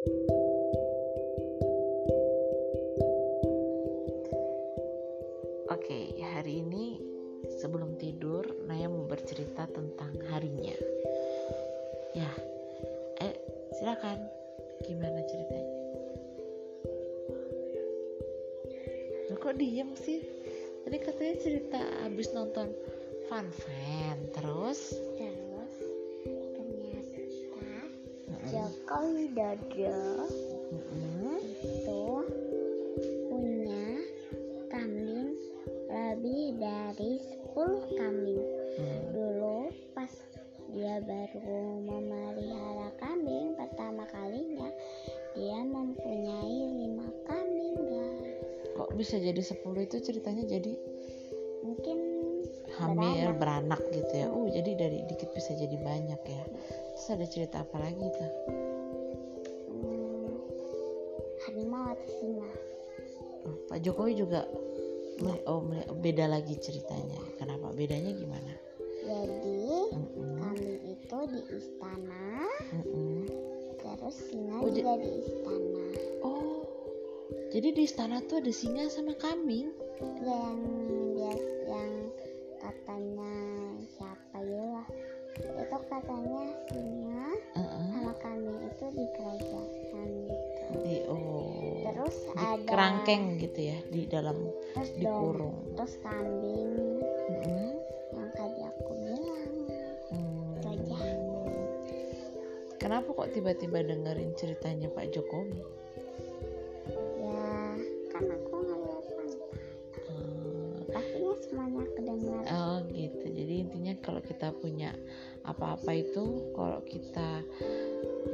Oke, hari ini sebelum tidur Naya mau bercerita tentang harinya. Ya, eh silakan. Gimana ceritanya? Kok diem sih? Tadi katanya cerita habis nonton Fun Fan, terus Terus Joko Widodo Mm-mm. itu punya kambing lebih dari 10 kambing. Hmm. Dulu pas dia baru memelihara kambing pertama kalinya dia mempunyai lima kambing guys. Kok bisa jadi 10 itu ceritanya jadi Mungkin hamil Beranak. beranak gitu ya. Uh, jadi dari dikit bisa jadi banyak ya. Terus ada cerita apa lagi tuh? Singa. Oh, Pak Jokowi juga oh, beda lagi ceritanya. Kenapa? Bedanya gimana? Jadi Mm-mm, kambing itu di istana mm-mm. terus singa Oh, juga di istana Oh, jadi di istana tuh ada singa sama kambing. yang bias yang katanya siapa ya itu katanya singa Heeh. sama kambing kerangkeng gitu ya di dalam terus dikurung. terus kambing Mm-mm. yang tadi aku bilang aja Kenapa kok tiba-tiba dengerin ceritanya Pak Jokowi? ya kan aku kita punya apa-apa itu kalau kita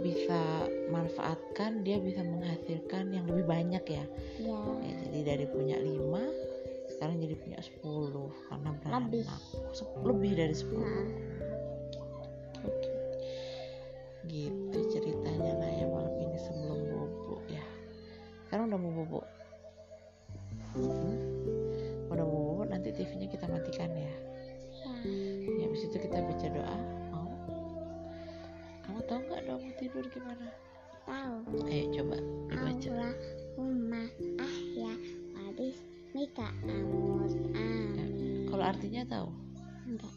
bisa manfaatkan dia bisa menghasilkan yang lebih banyak ya. ya Ya, jadi dari punya 5 sekarang jadi punya 10 karena beranak. Lebih. Lebih dari 10. nah. Gitu ceritanya Naya malam ini sebelum bobo ya. Sekarang udah mau bobo. Hmm? Tidur gimana? tahu Ayo coba dibaca. Allahumma ahya wadis mika amut amin Kalau artinya tahu? enggak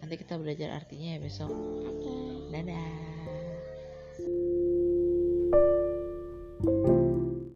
Nanti kita belajar artinya ya besok. oke Dadah.